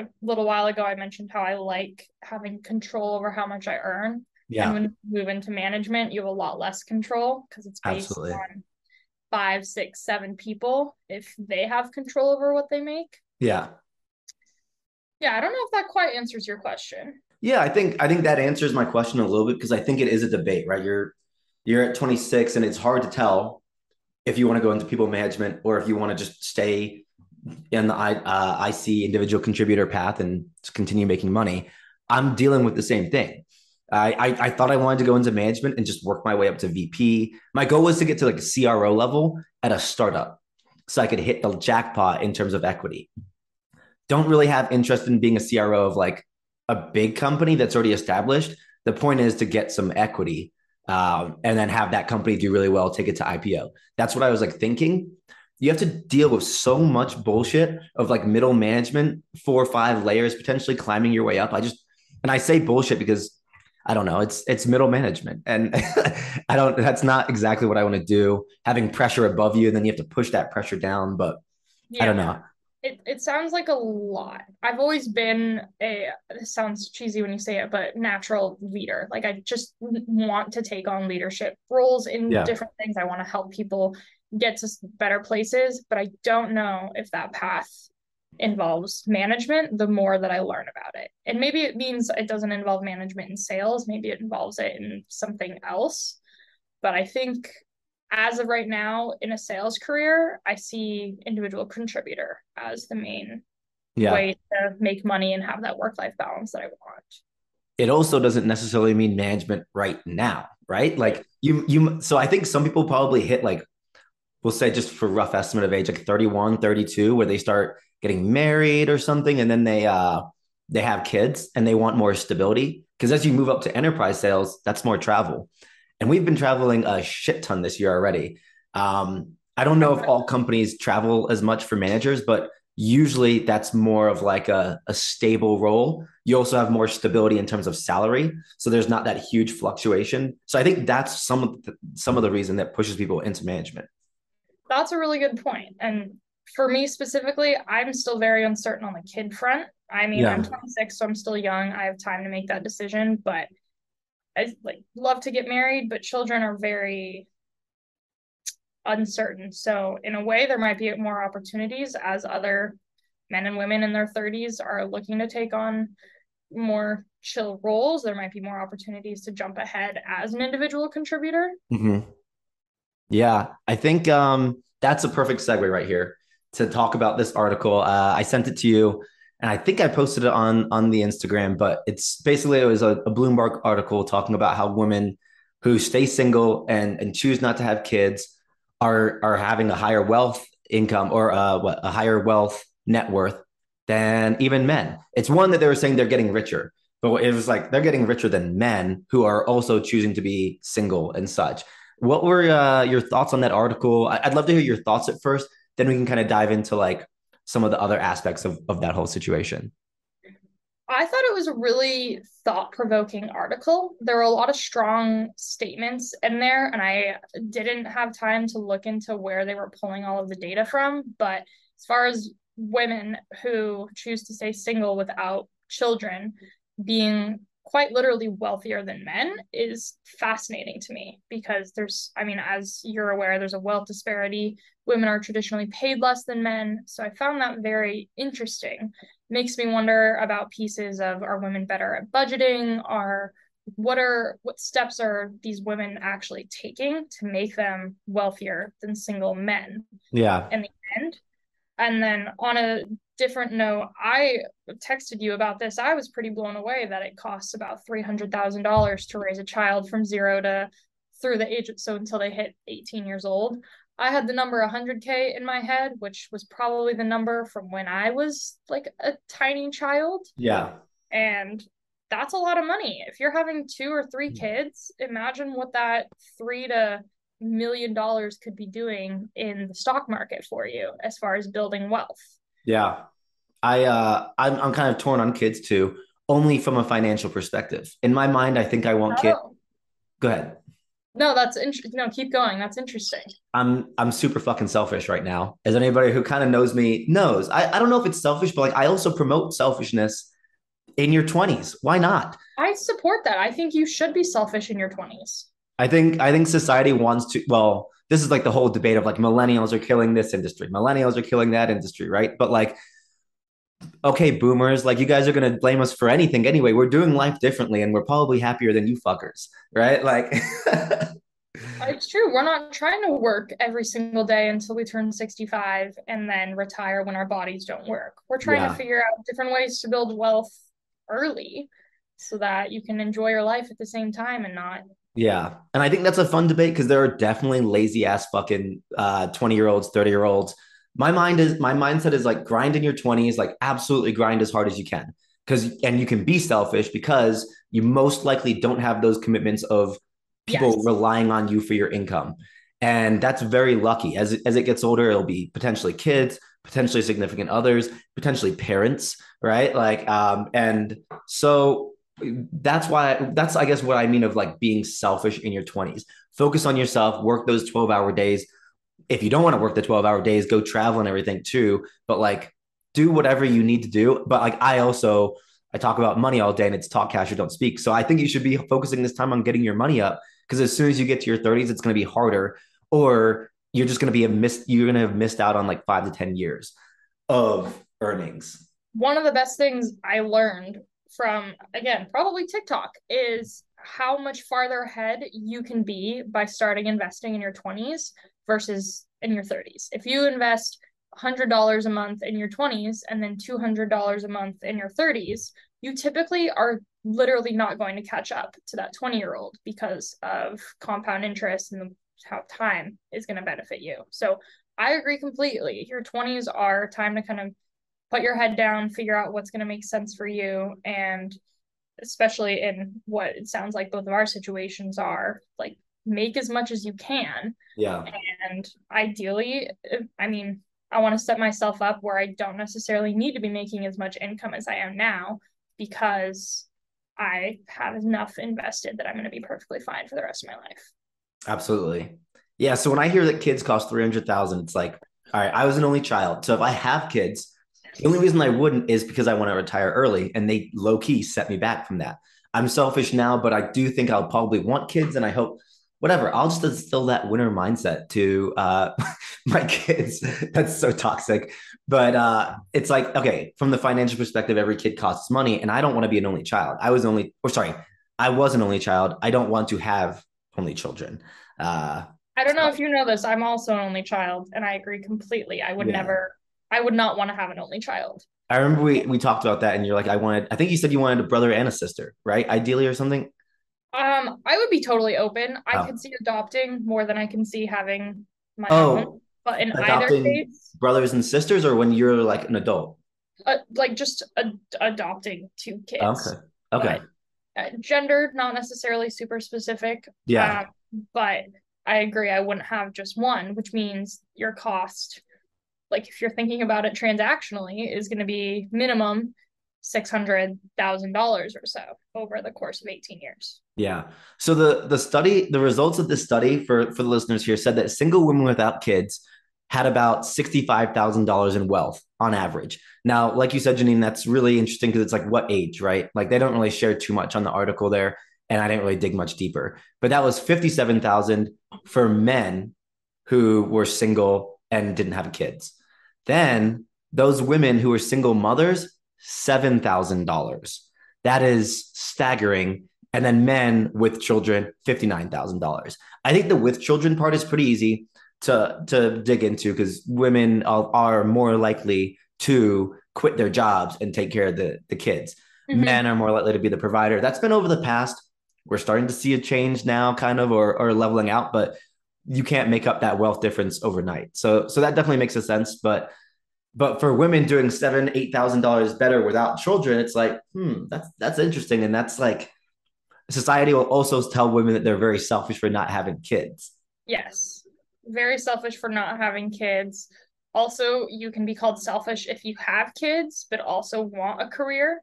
a little while ago I mentioned how I like having control over how much I earn. Yeah. And when you move into management, you have a lot less control because it's based Absolutely. on five, six, seven people if they have control over what they make. Yeah. Yeah, I don't know if that quite answers your question. Yeah, I think I think that answers my question a little bit because I think it is a debate, right? You're you're at 26 and it's hard to tell if you want to go into people management or if you want to just stay in the uh, IC individual contributor path and continue making money, I'm dealing with the same thing. I, I, I thought I wanted to go into management and just work my way up to VP. My goal was to get to like a CRO level at a startup, so I could hit the jackpot in terms of equity. Don't really have interest in being a CRO of like a big company that's already established. The point is to get some equity um, and then have that company do really well, take it to IPO. That's what I was like thinking you have to deal with so much bullshit of like middle management, four or five layers, potentially climbing your way up. I just, and I say bullshit because I don't know, it's it's middle management, and *laughs* I don't. That's not exactly what I want to do. Having pressure above you, and then you have to push that pressure down. But yeah. I don't know. It it sounds like a lot. I've always been a this sounds cheesy when you say it, but natural leader. Like I just want to take on leadership roles in yeah. different things. I want to help people get us better places, but I don't know if that path involves management the more that I learn about it. And maybe it means it doesn't involve management in sales, maybe it involves it in something else. But I think as of right now in a sales career, I see individual contributor as the main yeah. way to make money and have that work life balance that I want. It also doesn't necessarily mean management right now, right? Like you, you, so I think some people probably hit like, we'll say just for rough estimate of age, like 31, 32, where they start getting married or something. And then they, uh, they have kids and they want more stability. Cause as you move up to enterprise sales, that's more travel and we've been traveling a shit ton this year already. Um, I don't know if all companies travel as much for managers, but usually that's more of like a, a stable role. You also have more stability in terms of salary, so there's not that huge fluctuation. So I think that's some of the, some of the reason that pushes people into management. That's a really good point. And for me specifically, I'm still very uncertain on the kid front. I mean, yeah. I'm 26, so I'm still young. I have time to make that decision, but I like love to get married, but children are very uncertain. So in a way, there might be more opportunities as other men and women in their 30s are looking to take on more chill roles. There might be more opportunities to jump ahead as an individual contributor. Mm-hmm. Yeah, I think um, that's a perfect segue right here to talk about this article. Uh, I sent it to you and I think I posted it on on the Instagram, but it's basically it was a, a Bloomberg article talking about how women who stay single and and choose not to have kids are are having a higher wealth income or uh, what a higher wealth net worth than even men. It's one that they were saying they're getting richer, but it was like they're getting richer than men who are also choosing to be single and such. What were uh, your thoughts on that article? I'd love to hear your thoughts at first. Then we can kind of dive into like some of the other aspects of, of that whole situation? I thought it was a really thought provoking article. There were a lot of strong statements in there, and I didn't have time to look into where they were pulling all of the data from. But as far as women who choose to stay single without children being quite literally wealthier than men is fascinating to me because there's, I mean, as you're aware, there's a wealth disparity. Women are traditionally paid less than men. So I found that very interesting. Makes me wonder about pieces of are women better at budgeting? Are what are what steps are these women actually taking to make them wealthier than single men? Yeah. In the end. And then on a different note, I texted you about this. I was pretty blown away that it costs about $300,000 to raise a child from zero to through the age, so until they hit 18 years old. I had the number 100K in my head, which was probably the number from when I was like a tiny child. Yeah. And that's a lot of money. If you're having two or three mm. kids, imagine what that three to million dollars could be doing in the stock market for you as far as building wealth. Yeah. I uh I'm I'm kind of torn on kids too, only from a financial perspective. In my mind, I think I want oh. kids. Go ahead. No, that's interesting. No, keep going. That's interesting. I'm I'm super fucking selfish right now. As anybody who kind of knows me knows, I, I don't know if it's selfish, but like I also promote selfishness in your 20s. Why not? I support that. I think you should be selfish in your 20s. I think I think society wants to well, this is like the whole debate of like millennials are killing this industry, millennials are killing that industry, right? But like okay, boomers, like you guys are gonna blame us for anything anyway. We're doing life differently and we're probably happier than you fuckers, right? Like *laughs* it's true. We're not trying to work every single day until we turn 65 and then retire when our bodies don't work. We're trying yeah. to figure out different ways to build wealth early so that you can enjoy your life at the same time and not yeah. And I think that's a fun debate because there are definitely lazy ass fucking uh 20 year olds, 30 year olds. My mind is my mindset is like grind in your 20s, like absolutely grind as hard as you can. Cause and you can be selfish because you most likely don't have those commitments of people yes. relying on you for your income. And that's very lucky. As as it gets older, it'll be potentially kids, potentially significant others, potentially parents, right? Like um and so that's why that's i guess what i mean of like being selfish in your 20s focus on yourself work those 12 hour days if you don't want to work the 12 hour days go travel and everything too but like do whatever you need to do. But like I also I talk about money all day and it's talk cash or don't speak. So I think you should be focusing this time on getting your money up because as soon as you get to your 30s, it's going to be harder, or you're just going to be a miss. You're going to have missed out on like five to 10 years of earnings. One of the best things I learned from, again, probably TikTok is how much farther ahead you can be by starting investing in your 20s versus in your 30s. If you invest $100 a month in your 20s and then $200 a month in your 30s, you typically are literally not going to catch up to that 20 year old because of compound interest and how time is going to benefit you. So I agree completely. Your 20s are time to kind of put your head down, figure out what's going to make sense for you. And especially in what it sounds like both of our situations are, like make as much as you can. Yeah. And ideally, I mean, I want to set myself up where I don't necessarily need to be making as much income as I am now because I have enough invested that I'm going to be perfectly fine for the rest of my life. Absolutely. Yeah. So when I hear that kids cost 300,000, it's like, all right, I was an only child. So if I have kids, the only reason I wouldn't is because I want to retire early and they low key set me back from that. I'm selfish now, but I do think I'll probably want kids and I hope whatever. I'll just instill that winner mindset to uh, *laughs* my kids. That's so toxic. But uh, it's like, okay, from the financial perspective, every kid costs money. And I don't want to be an only child. I was only, or sorry, I was an only child. I don't want to have only children. Uh, I don't know if you know this. I'm also an only child, and I agree completely. I would yeah. never, I would not want to have an only child. I remember we we talked about that, and you're like, I wanted. I think you said you wanted a brother and a sister, right? Ideally, or something. Um, I would be totally open. I oh. could see adopting more than I can see having my oh, own. But in either case, brothers and sisters, or when you're like an adult, uh, like just adopting two kids. Okay. Okay. But, uh, gender, not necessarily super specific. Yeah. Um, but I agree. I wouldn't have just one, which means your cost, like if you're thinking about it transactionally, is going to be minimum six hundred thousand dollars or so over the course of 18 years. Yeah. So the the study, the results of this study for for the listeners here said that single women without kids had about $65,000 in wealth on average. Now, like you said, Janine, that's really interesting because it's like what age, right? Like they don't really share too much on the article there, and I didn't really dig much deeper. But that was 57,000 for men who were single and didn't have kids. Then those women who are single mothers $7,000. That is staggering. And then men with children, $59,000. I think the with children part is pretty easy to, to dig into because women are, are, more likely to quit their jobs and take care of the, the kids. Mm-hmm. Men are more likely to be the provider. That's been over the past. We're starting to see a change now, kind of, or, or leveling out, but you can't make up that wealth difference overnight. So, so that definitely makes a sense. But but for women doing seven, eight thousand dollars better without children, it's like, hmm, that's that's interesting. And that's like society will also tell women that they're very selfish for not having kids. Yes. Very selfish for not having kids. Also, you can be called selfish if you have kids, but also want a career.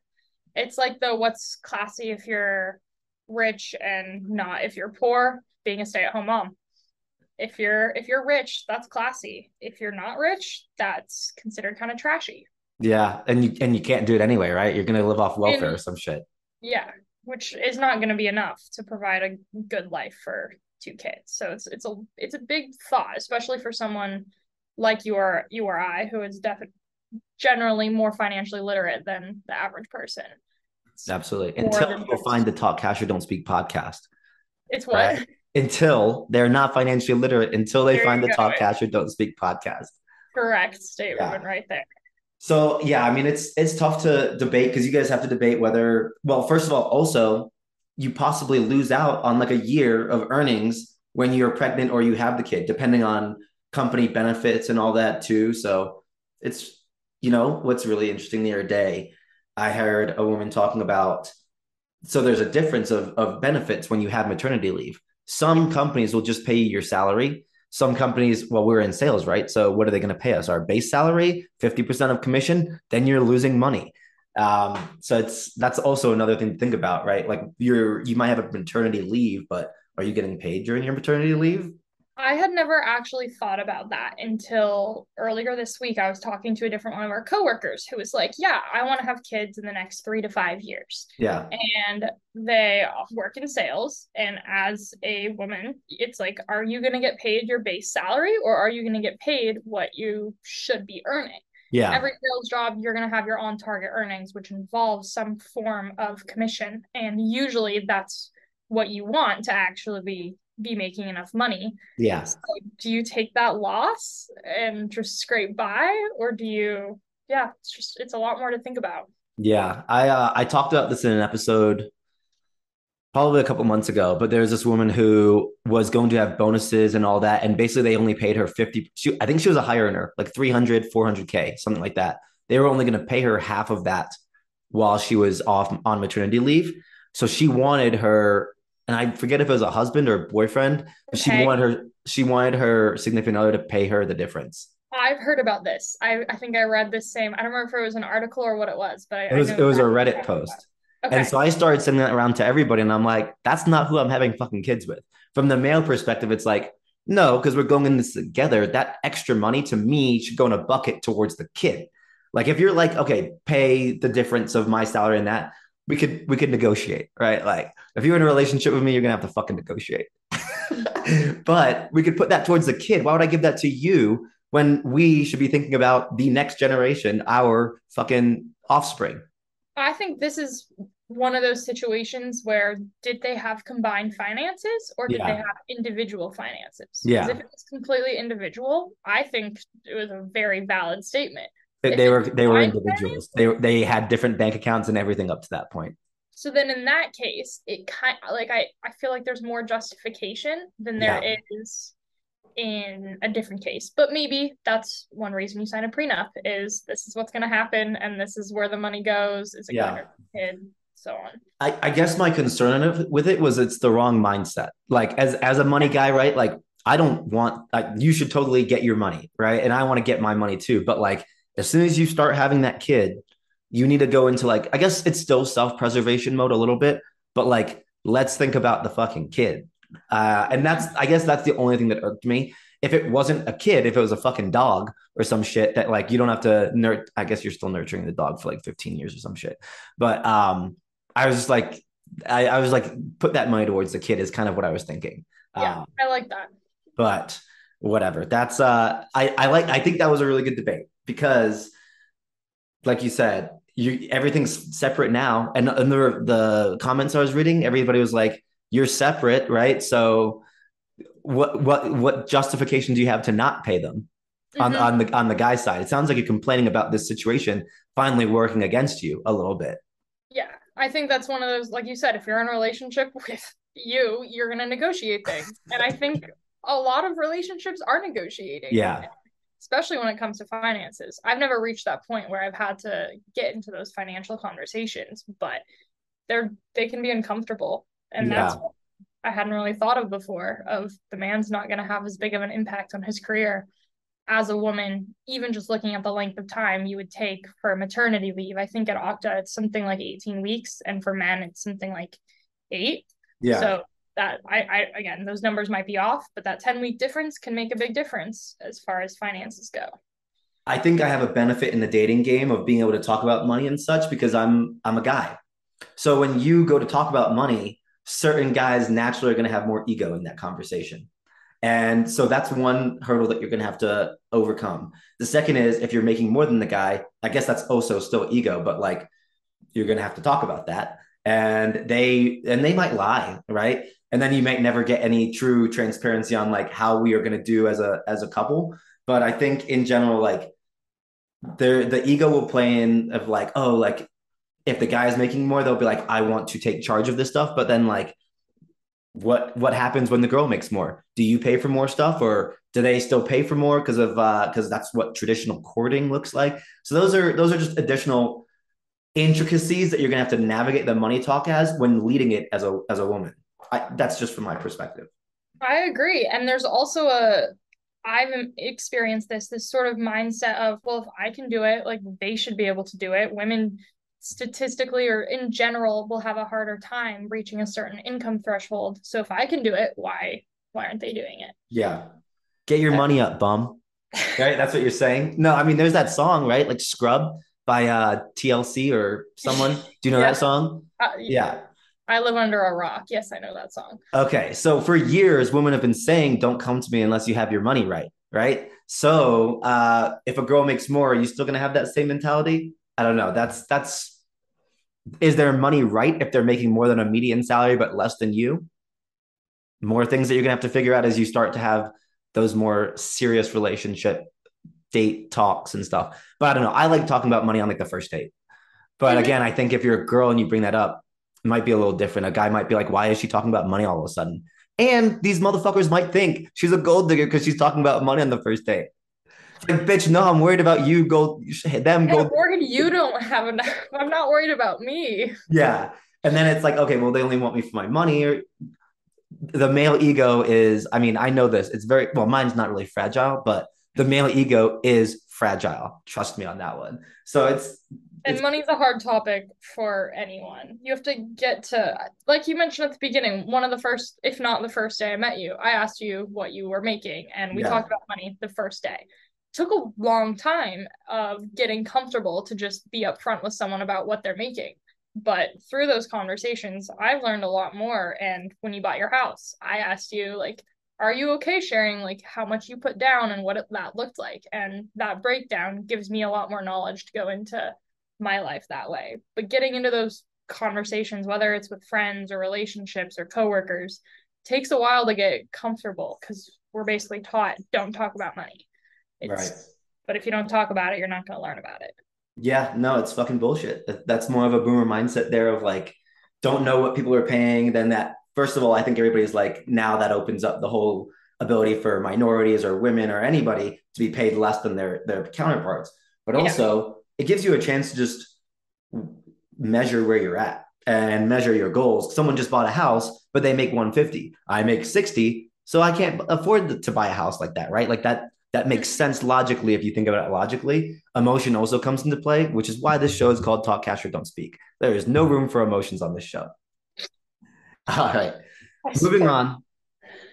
It's like the what's classy if you're rich and not if you're poor, being a stay-at-home mom if you're if you're rich that's classy. If you're not rich that's considered kind of trashy. Yeah and you and you can't do it anyway right? You're gonna live off welfare and, or some shit. Yeah which is not gonna be enough to provide a good life for two kids. So it's it's a it's a big thought especially for someone like you or you or i who is definitely generally more financially literate than the average person. Absolutely. Until you find the talk cash or don't speak podcast. It's what? right? Until they're not financially literate until they there find the go. Cash or Don't Speak podcast. Correct statement yeah. right there. So yeah, I mean it's it's tough to debate because you guys have to debate whether well, first of all, also you possibly lose out on like a year of earnings when you're pregnant or you have the kid, depending on company benefits and all that too. So it's you know what's really interesting the other day, I heard a woman talking about so there's a difference of of benefits when you have maternity leave. Some companies will just pay you your salary. Some companies, well, we're in sales, right? So what are they going to pay us? Our base salary, 50% of commission, then you're losing money. Um, so it's that's also another thing to think about, right? Like you're you might have a maternity leave, but are you getting paid during your maternity leave? I had never actually thought about that until earlier this week. I was talking to a different one of our coworkers who was like, Yeah, I want to have kids in the next three to five years. Yeah. And they work in sales. And as a woman, it's like, Are you going to get paid your base salary or are you going to get paid what you should be earning? Yeah. Every sales job, you're going to have your on target earnings, which involves some form of commission. And usually that's what you want to actually be be making enough money. Yeah. So do you take that loss and just scrape by or do you yeah, it's just it's a lot more to think about. Yeah. I uh, I talked about this in an episode probably a couple months ago, but there's this woman who was going to have bonuses and all that and basically they only paid her 50 she, I think she was a higher earner, like 300, 400k, something like that. They were only going to pay her half of that while she was off on maternity leave. So she wanted her and I forget if it was a husband or boyfriend, but okay. she wanted her she wanted her significant other to pay her the difference. I've heard about this. I, I think I read this same. I don't remember if it was an article or what it was, but I, it was it was a Reddit post. Okay. And so I started sending that around to everybody, and I'm like, that's not who I'm having fucking kids with. From the male perspective, it's like, no, because we're going in this together. That extra money to me should go in a bucket towards the kid. Like if you're like, okay, pay the difference of my salary and that, we could we could negotiate, right? Like if you're in a relationship with me, you're gonna have to fucking negotiate. *laughs* but we could put that towards the kid. Why would I give that to you when we should be thinking about the next generation, our fucking offspring? I think this is one of those situations where did they have combined finances or did yeah. they have individual finances? Yeah. If it was completely individual, I think it was a very valid statement. They, they were they were individuals. They they had different bank accounts and everything up to that point. So then in that case, it kind like I I feel like there's more justification than there yeah. is in a different case. But maybe that's one reason you sign a prenup is this is what's going to happen and this is where the money goes. Is it yeah. going to kid? So on. I, I guess my concern with it was it's the wrong mindset. Like as as a money guy, right? Like I don't want like, you should totally get your money, right? And I want to get my money too. But like as soon as you start having that kid, you need to go into like, I guess it's still self preservation mode a little bit, but like, let's think about the fucking kid. Uh, and that's, I guess that's the only thing that irked me. If it wasn't a kid, if it was a fucking dog or some shit that like you don't have to nurt, I guess you're still nurturing the dog for like 15 years or some shit. But um, I was just like, I, I was like, put that money towards the kid is kind of what I was thinking. Yeah, um, I like that. But whatever. That's uh, I I like. I think that was a really good debate because, like you said, you everything's separate now. And, and the the comments I was reading, everybody was like, "You're separate, right?" So, what what what justification do you have to not pay them mm-hmm. on on the on the guy side? It sounds like you're complaining about this situation finally working against you a little bit. Yeah, I think that's one of those, like you said, if you're in a relationship *laughs* with you, you're going to negotiate things. and I think a lot of relationships are negotiating. Yeah especially when it comes to finances. I've never reached that point where I've had to get into those financial conversations, but they're they can be uncomfortable. And yeah. that's I hadn't really thought of before of the man's not going to have as big of an impact on his career as a woman, even just looking at the length of time you would take for maternity leave. I think at Okta it's something like 18 weeks, and for men it's something like eight. Yeah. So that I, I again those numbers might be off but that 10 week difference can make a big difference as far as finances go. I think i have a benefit in the dating game of being able to talk about money and such because i'm i'm a guy. So when you go to talk about money certain guys naturally are going to have more ego in that conversation. And so that's one hurdle that you're going to have to overcome. The second is if you're making more than the guy i guess that's also still ego but like you're going to have to talk about that. And they and they might lie right and then you might never get any true transparency on like how we are going to do as a as a couple. But i think in general like there the ego will play in of like oh like if the guy is making more they'll be like i want to take charge of this stuff. But then like what what happens when the girl makes more? Do you pay for more stuff or do they still pay for more? Because of uh because that's what traditional courting looks like. So those are those are just additional intricacies that you're gonna have to navigate the money talk as when leading it as a as a woman I, that's just from my perspective. I agree. And there's also a, I've experienced this, this sort of mindset of, well, if I can do it, like they should be able to do it. Women statistically or in general will have a harder time reaching a certain income threshold. So if I can do it, why why aren't they doing it? Yeah. Get your money up, bum. *laughs* Right? That's what you're saying. No, I mean, there's that song, right? Like Scrub by uh TLC or someone. Do you know Yeah. that song? Uh, Yeah. I live under a rock. Yes, I know that song. Okay. So for years, women have been saying, don't come to me unless you have your money right. Right. So uh, if a girl makes more, are you still going to have that same mentality? I don't know. That's, that's, is their money right if they're making more than a median salary, but less than you? More things that you're going to have to figure out as you start to have those more serious relationship date talks and stuff. But I don't know. I like talking about money on like the first date. But Mhm. again, I think if you're a girl and you bring that up, might be a little different. A guy might be like, why is she talking about money all of a sudden? And these motherfuckers might think she's a gold digger because she's talking about money on the first date. Like, bitch, no, I'm worried about you, gold, them, gold. Morgan, you don't have enough. *laughs* I'm not worried about me. Yeah. And then it's like, okay, well, they only want me for my money. Or the male ego is, I mean, I know this. It's very, well, mine's not really fragile, but the male ego is fragile. Trust me on that one. So it's, And money's a hard topic for anyone. You have to get to, like you mentioned at the beginning, one of the first, if not the first day I met you, I asked you what you were making, and we Yeah. talked about money the first day. Took a long time of getting comfortable to just be upfront with someone about what they're making. But through those conversations, I've learned a lot more. And when you bought your house, I asked you, like, are you okay sharing like how much you put down and what it, that looked like? And that breakdown gives me a lot more knowledge to go into my life that way. But getting into those conversations, whether it's with friends or relationships or coworkers, takes a while to get comfortable because we're basically taught don't talk about money. It's, right. But if you don't talk about it, you're not going to learn about it. Yeah, no, it's fucking bullshit. That- That's more of a boomer mindset there of like, don't know what people are paying. Then that, first of all, I think everybody's like, now that opens up the whole ability for minorities or women or anybody to be paid less than their their counterparts. But Yeah. It gives you a chance to just measure where you're at and measure your goals. Someone just bought a house, but they make 150. I make 60, so I can't afford to buy a house like that, right? Like that that makes sense logically if you think about it logically. Emotion also comes into play, which is why this show is called Talk Cash or Don't Speak. There is no room for emotions on this show. *laughs* All right. Moving on.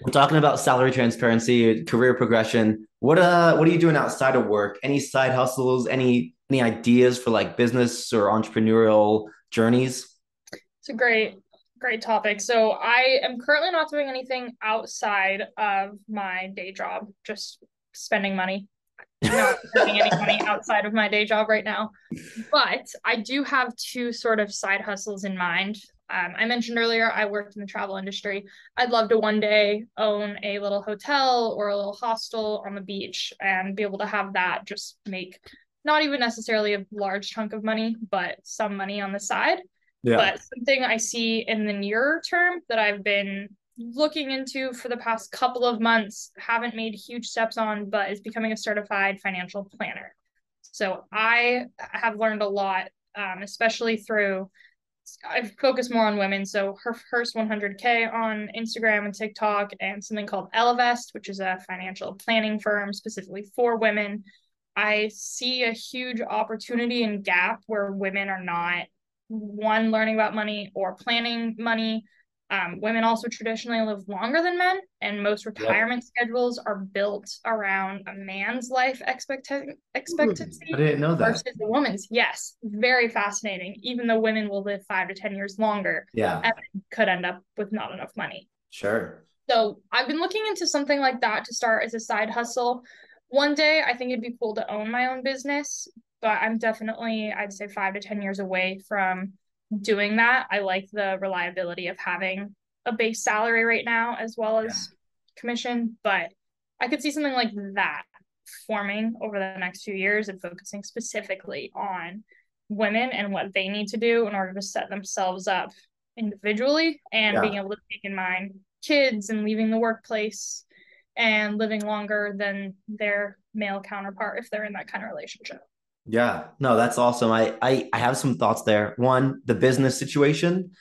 We're talking about salary transparency, career progression. What uh what are you doing outside of work? Any side hustles, any any ideas for like business or entrepreneurial journeys? It's a great, great topic. So I am currently not doing anything outside of my day job, just spending money. Not *laughs* spending any money outside of my day job right now. But I do have two sort of side hustles in mind. Um, I mentioned earlier I worked in the travel industry. I'd love to one day own a little hotel or a little hostel on the beach and be able to have that just make not even necessarily a large chunk of money, but some money on the side. Yeah. But something I see in the nearer term that I've been looking into for the past couple of months, haven't made huge steps on, but is becoming a certified financial planner. So I have learned a lot, um, especially through. I've focused more on women. So her first 100K on Instagram and TikTok, and something called Ellevest, which is a financial planning firm specifically for women. I see a huge opportunity and gap where women are not one learning about money or planning money. Um, women also traditionally live longer than men, and most retirement schedules are built around a man's life expect- expectancy I didn't know that. versus a woman's. Yes, very fascinating. Even though women will live five to 10 years longer, Yeah, could end up with not enough money. sure. So I've been looking into something like that to start as a side hustle. One day I think it'd be cool to own my own business, but I'm definitely, I'd say five to 10 years away from doing that. I like the reliability of having a base salary right now as well as commission, but I could see something like that forming over the next few years and focusing specifically on women and what they need to do in order to set themselves up individually and Yeah. being able to take in mind kids and leaving the workplace and living longer than their male counterpart if they're in that kind of relationship. Yeah, no, that's awesome. I, I I have some thoughts there. One, the business situation.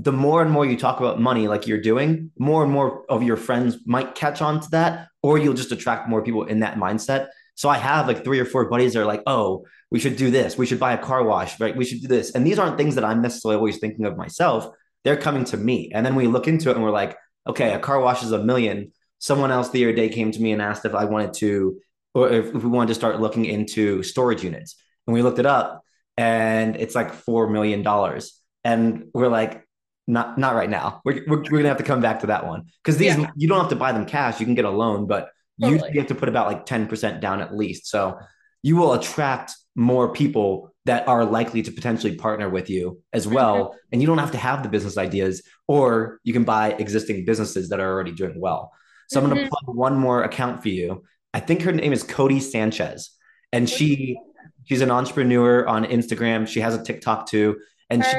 The more and more you talk about money, like you're doing, more and more of your friends might catch on to that, or you'll just attract more people in that mindset. So I have like three or four buddies that are like, oh, we should do this. We should buy a car wash, right? We should do this. And these aren't things that I'm necessarily always thinking of myself. They're coming to me. And then we look into it and we're like, okay, a car wash is a million. Someone else the other day came to me and asked if I wanted to, or if, we wanted to start looking into storage units. And we looked it up and it's like $4 million. And we're like, not not right now. We're, we're, we're gonna have to come back to that one because these yeah. you don't have to buy them cash. You can get a loan, but totally. you have to put about like ten percent down at least. So you will attract more people that are likely to potentially partner with you as well. Mm-hmm. And you don't have to have the business ideas, or you can buy existing businesses that are already doing well. So mm-hmm. I'm gonna plug one more account for you. I think her name is Codie Sanchez, and she she's an entrepreneur on Instagram. She has a TikTok too, and she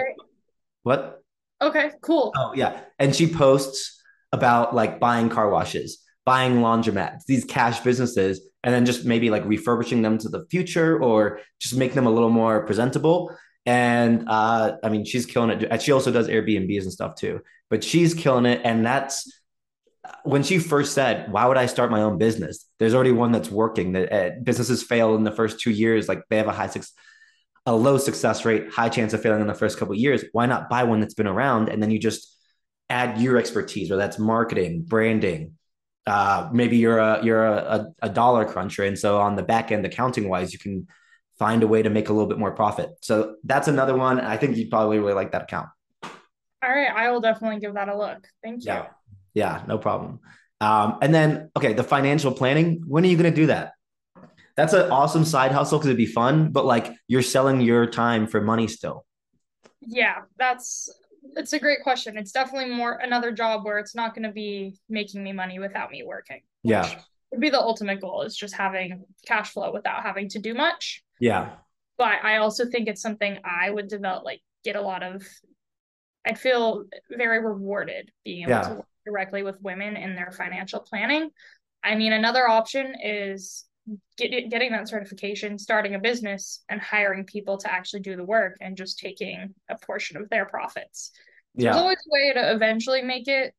what Okay, cool. Oh yeah, and she posts about like buying car washes, buying laundromats, these cash businesses, and then just maybe like refurbishing them to the future or just make them a little more presentable. And uh, I mean, she's killing it. She also does Airbnbs and stuff too, but she's killing it. And that's when she first said, "Why would I start my own business?" There's already one that's working. That uh, businesses fail in the first two years, like they have a high six a low success rate, high chance of failing in the first couple of years, why not buy one that's been around and then you just add your expertise, whether that's marketing, branding. Uh, maybe you're a you're a, a, dollar cruncher, and so on the back end, accounting wise, you can find a way to make a little bit more profit. So that's another one. I think you'd probably really like that account. All right, I will definitely give that a look. Thank you. Yeah, yeah no problem. Um, and then okay, the financial planning. When are you going to do that? that's an awesome side hustle because it'd be fun, but like you're selling your time for money still. Yeah, that's it's a great question. It's definitely more another job where it's not going to be making me money without me working. Yeah. Would be the ultimate goal is just having cash flow without having to do much. Yeah. But I also think it's something I would develop like get a lot of I'd feel very rewarded being able yeah. to work directly with women in their financial planning. I mean, another option is get, getting that certification, starting a business, and hiring people to actually do the work and just taking a portion of their profits. Yeah. There's always a way to eventually make it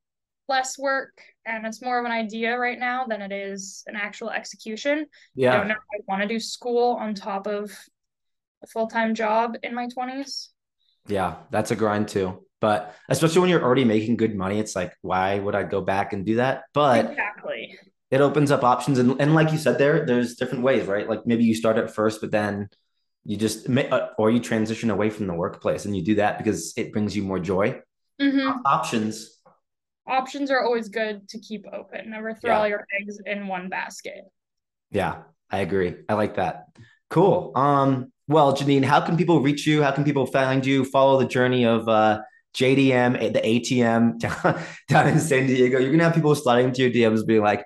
less work, and it's more of an idea right now than it is an actual execution. Yeah. I don't know I want to do school on top of a full time job in my 20s. Yeah, that's a grind too. But especially when you're already making good money, it's like, why would I go back and do that? But exactly. it opens up options and, and like you said there there's different ways right? Like maybe you start at first but then you just uh, or you transition away from the workplace and you do that because it brings you more joy. Mm-hmm. options. Options are always good to keep open. Never throw yeah. all your eggs in one basket. Yeah i agree. I like that. Cool. Um well janine how can people reach you how can people find you follow the journey of uh JDM, the ATM *laughs* down, down in San Diego. You're gonna have people sliding into your DMs being like,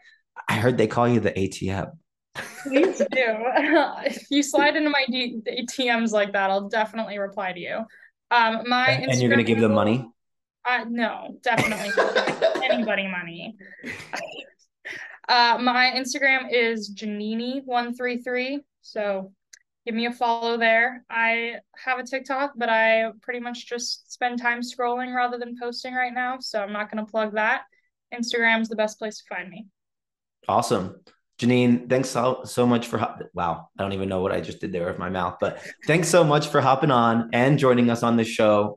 I heard they call you the ATM. Please do. *laughs* *laughs* if you slide into my D- ATMs like that, I'll definitely reply to you. Um, my and, and you're gonna give them money. Uh, no, definitely anybody money. Uh, my Instagram is Janini133. So give me a follow there. I have a TikTok, but I pretty much just spend time scrolling rather than posting right now. So I'm not going to plug that. Instagram's the best place to find me. Awesome. Janine, thanks so, so much for wow, I don't even know what I just did there with my mouth, but thanks so much for hopping on and joining us on this show.